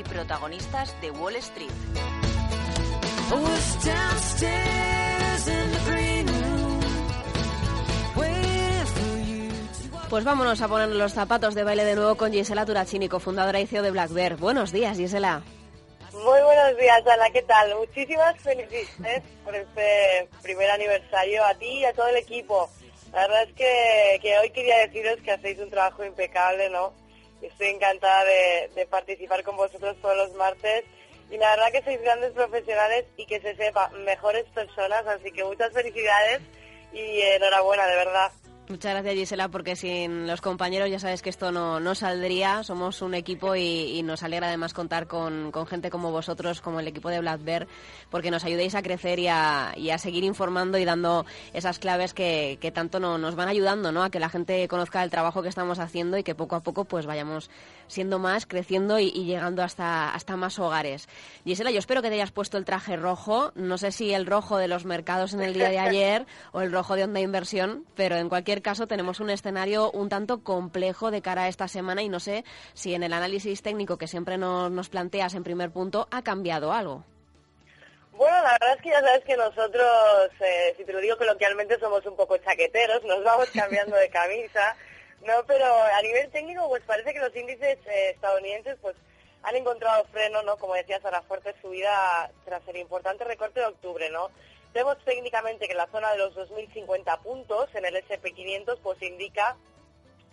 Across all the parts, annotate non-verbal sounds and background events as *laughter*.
y protagonistas de Wall Street. Pues vámonos a poner los zapatos de baile de nuevo con Gisela Turachini, cofundadora y CEO de Black Bear. Buenos días, Gisela. Muy buenos días, Ana, ¿qué tal? Muchísimas felicidades por este primer aniversario a ti y a todo el equipo. La verdad es que, hoy quería deciros que hacéis un trabajo impecable, ¿no? Estoy encantada de, participar con vosotros todos los martes y la verdad que sois grandes profesionales y que se sepa, mejores personas, así que muchas felicidades y enhorabuena, de verdad. Muchas gracias Gisela, porque sin los compañeros ya sabes que esto no, no saldría. Somos un equipo y, nos alegra además contar con, gente como vosotros, como el equipo de Black Bear, porque nos ayudéis a crecer y a, seguir informando y dando esas claves que, tanto nos van ayudando ¿no? a que la gente conozca el trabajo que estamos haciendo y que poco a poco pues vayamos siendo más, creciendo y, llegando hasta, hasta más hogares. Gisela, yo espero que te hayas puesto el traje rojo. No sé si el rojo de los mercados en el día de ayer *laughs* o el rojo de Onda Inversión, pero en cualquier caso tenemos un escenario un tanto complejo de cara a esta semana y no sé si en el análisis técnico que siempre nos, nos planteas en primer punto ha cambiado algo. Bueno, la verdad es que ya sabes que nosotros, eh, si te lo digo coloquialmente, somos un poco chaqueteros, nos vamos *laughs* cambiando de camisa, ¿no? Pero a nivel técnico, pues parece que los índices eh, estadounidenses, pues han encontrado freno, ¿no? Como decías, a la fuerte subida tras el importante recorte de octubre, ¿no? Vemos técnicamente que la zona de los 2.050 puntos en el SP500 pues indica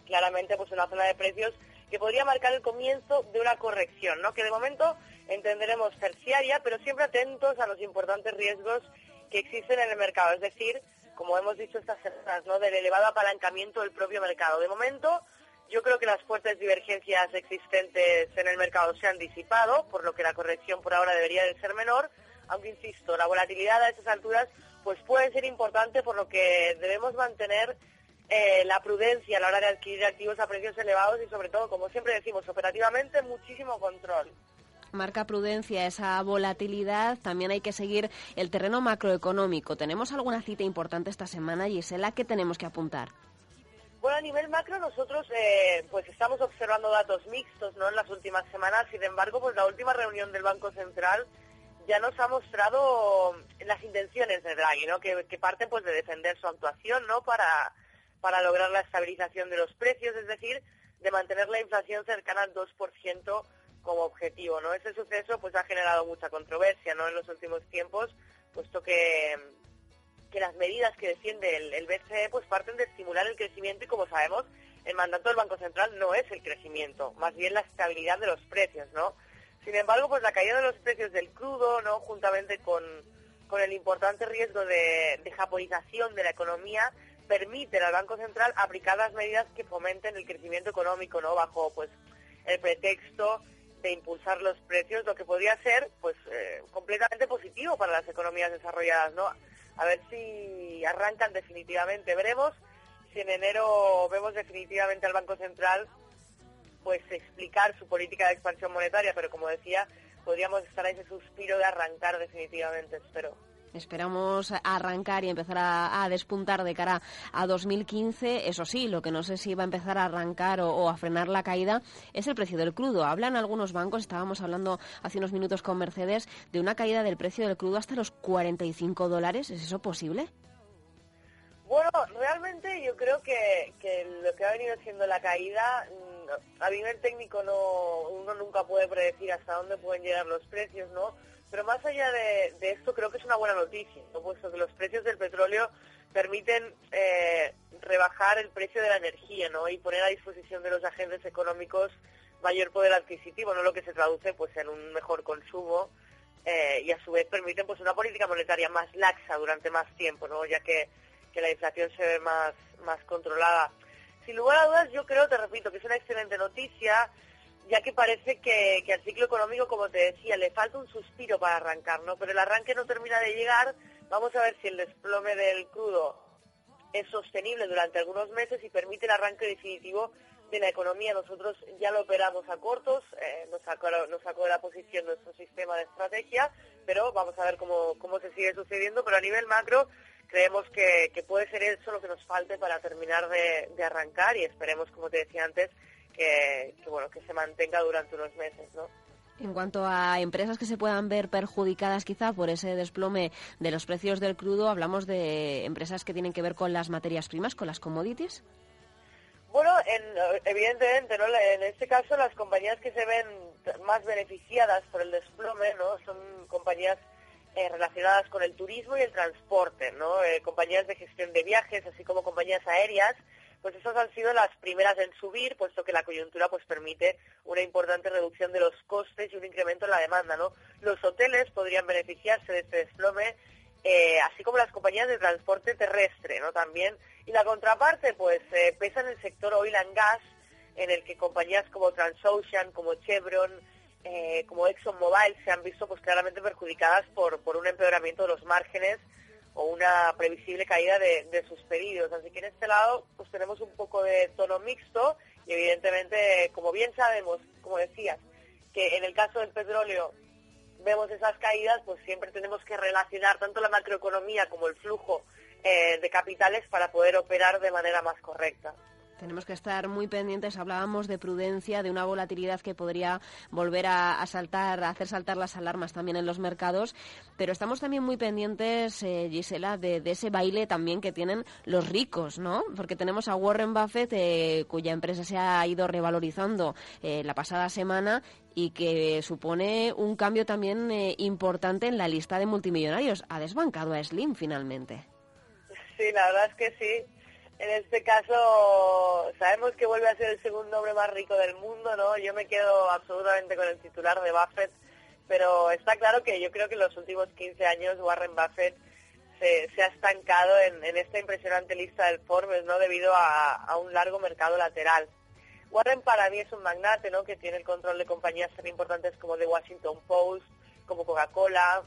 claramente pues una zona de precios que podría marcar el comienzo de una corrección, ¿no? Que de momento entenderemos terciaria, pero siempre atentos a los importantes riesgos que existen en el mercado, es decir, como hemos dicho estas semanas, ¿no? Del elevado apalancamiento del propio mercado. De momento, yo creo que las fuertes divergencias existentes en el mercado se han disipado, por lo que la corrección por ahora debería de ser menor, aunque insisto, la volatilidad a esas alturas pues puede ser importante por lo que debemos mantener eh, la prudencia a la hora de adquirir activos a precios elevados y sobre todo, como siempre decimos, operativamente muchísimo control. Marca prudencia esa volatilidad. También hay que seguir el terreno macroeconómico. ¿Tenemos alguna cita importante esta semana, Gisela, que tenemos que apuntar? Bueno, a nivel macro nosotros eh, pues estamos observando datos mixtos ¿no? en las últimas semanas. Sin embargo, pues la última reunión del Banco Central ya nos ha mostrado las intenciones de Draghi, ¿no? que, parten pues de defender su actuación ¿no? para, para lograr la estabilización de los precios, es decir, de mantener la inflación cercana al 2% como objetivo. ¿no? Ese suceso pues ha generado mucha controversia ¿no? en los últimos tiempos, puesto que, que las medidas que defiende el, el BCE pues parten de estimular el crecimiento y como sabemos el mandato del Banco Central no es el crecimiento, más bien la estabilidad de los precios, ¿no? Sin embargo, pues la caída de los precios del crudo, Juntamente con, el importante riesgo de, japonización de la economía, permite al Banco Central aplicar las medidas que fomenten el crecimiento económico, ¿no? Bajo, pues, el pretexto de impulsar los precios, lo que podría ser, pues, eh, completamente positivo para las economías desarrolladas, ¿no? A ver si arrancan definitivamente. Veremos si en enero vemos definitivamente al Banco Central pues explicar su política de expansión monetaria, pero como decía, podríamos estar a ese suspiro de arrancar definitivamente, espero. Esperamos arrancar y empezar a, despuntar de cara a 2015. Eso sí, lo que no sé si va a empezar a arrancar o, a frenar la caída es el precio del crudo. Hablan algunos bancos, estábamos hablando hace unos minutos con Mercedes, de una caída del precio del crudo hasta los 45 dólares. ¿Es eso posible? Bueno, realmente yo creo que, que lo que ha venido siendo la caída a nivel técnico no, uno nunca puede predecir hasta dónde pueden llegar los precios, ¿no? Pero más allá de, esto, creo que es una buena noticia, puesto que los precios del petróleo permiten eh, rebajar el precio de la energía, ¿no? Y poner a disposición de los agentes económicos mayor poder adquisitivo, ¿no? Lo que se traduce, pues, en un mejor consumo eh, y a su vez permiten, pues, una política monetaria más laxa durante más tiempo, ¿no? Ya que, que la inflación se ve más, más controlada sin lugar a dudas, yo creo, te repito, que es una excelente noticia, ya que parece que, al ciclo económico, como te decía, le falta un suspiro para arrancar, ¿no? Pero el arranque no termina de llegar. Vamos a ver si el desplome del crudo es sostenible durante algunos meses y permite el arranque definitivo de la economía. Nosotros ya lo operamos a cortos, eh, nos, sacó, nos sacó de la posición nuestro sistema de estrategia, pero vamos a ver cómo, cómo se sigue sucediendo. Pero a nivel macro, creemos que, puede ser eso lo que nos falte para terminar de, arrancar y esperemos, como te decía antes, que, bueno que se mantenga durante unos meses, ¿no? En cuanto a empresas que se puedan ver perjudicadas quizá por ese desplome de los precios del crudo, hablamos de empresas que tienen que ver con las materias primas, con las commodities. Bueno, evidentemente, ¿no? En este caso las compañías que se ven más beneficiadas por el desplome, ¿no? Son compañías eh, relacionadas con el turismo y el transporte, ¿no? Eh, compañías de gestión de viajes, así como compañías aéreas, pues esas han sido las primeras en subir, puesto que la coyuntura pues permite una importante reducción de los costes y un incremento en la demanda, ¿no? Los hoteles podrían beneficiarse de este desplome, eh, así como las compañías de transporte terrestre, ¿no? También. Y la contraparte, pues, pesa en el sector oil and gas, en el que compañías como Transocean, como Chevron, eh, como ExxonMobil se han visto pues claramente perjudicadas por, por un empeoramiento de los márgenes o una previsible caída de, sus pedidos. Así que en este lado pues tenemos un poco de tono mixto y evidentemente, como bien sabemos, como decías, que en el caso del petróleo vemos esas caídas, pues siempre tenemos que relacionar tanto la macroeconomía como el flujo eh, de capitales para poder operar de manera más correcta. Tenemos que estar muy pendientes. Hablábamos de prudencia, de una volatilidad que podría volver a, saltar, a hacer saltar las alarmas también en los mercados. Pero estamos también muy pendientes, eh, Gisela, de, ese baile también que tienen los ricos, ¿no? Porque tenemos a Warren Buffett, eh, cuya empresa se ha ido revalorizando eh, la pasada semana y que supone un cambio también importante en la lista de multimillonarios. Ha desbancado a Slim finalmente. Sí, la verdad es que sí en este caso sabemos que vuelve a ser el segundo hombre más rico del mundo, ¿no? Yo me quedo absolutamente con el titular de Buffett, pero está claro que yo creo que en los últimos 15 años Warren Buffett se, ha estancado en, esta impresionante lista del Forbes, ¿no? Debido a, un largo mercado lateral. Warren para mí es un magnate, ¿no? Que tiene el control de compañías tan importantes como The Washington Post, como Coca-Cola,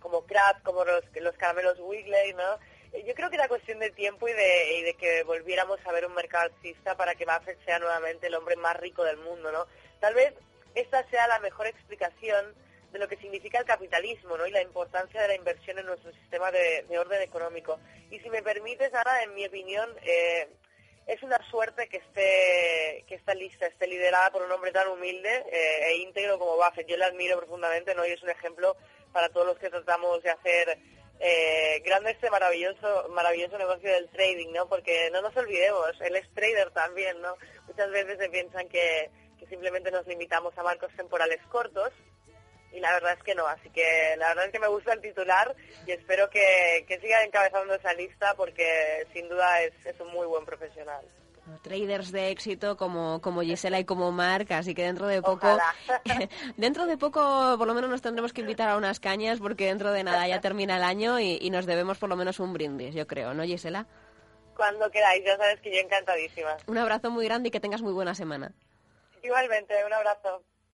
como Kraft, como los, los caramelos Wigley, ¿no? Yo creo que era cuestión de tiempo y de, que volviéramos a ver un mercado alcista para que Buffett sea nuevamente el hombre más rico del mundo, ¿no? Tal vez esta sea la mejor explicación de lo que significa el capitalismo, ¿no? Y la importancia de la inversión en nuestro sistema de, orden económico. Y si me permites, Ana, en mi opinión, eh, es una suerte que esté que esta lista esté liderada por un hombre tan humilde eh, e íntegro como Buffett. Yo le admiro profundamente, ¿no? Y es un ejemplo para todos los que tratamos de hacer eh, grande este maravilloso maravilloso negocio del trading, ¿no? Porque no nos olvidemos, él es trader también, ¿no? Muchas veces se piensan que, simplemente nos limitamos a marcos temporales cortos y la verdad es que no, así que la verdad es que me gusta el titular y espero que, que siga encabezando esa lista porque sin duda es un muy buen profesional traders de éxito como, como Gisela y como Mark, así que dentro de poco, *laughs* dentro de poco por lo menos nos tendremos que invitar a unas cañas porque dentro de nada ya termina el año y, nos debemos por lo menos un brindis, yo creo, ¿no Gisela? Cuando queráis, ya sabes que yo encantadísima. Un abrazo muy grande y que tengas muy buena semana. Igualmente, un abrazo.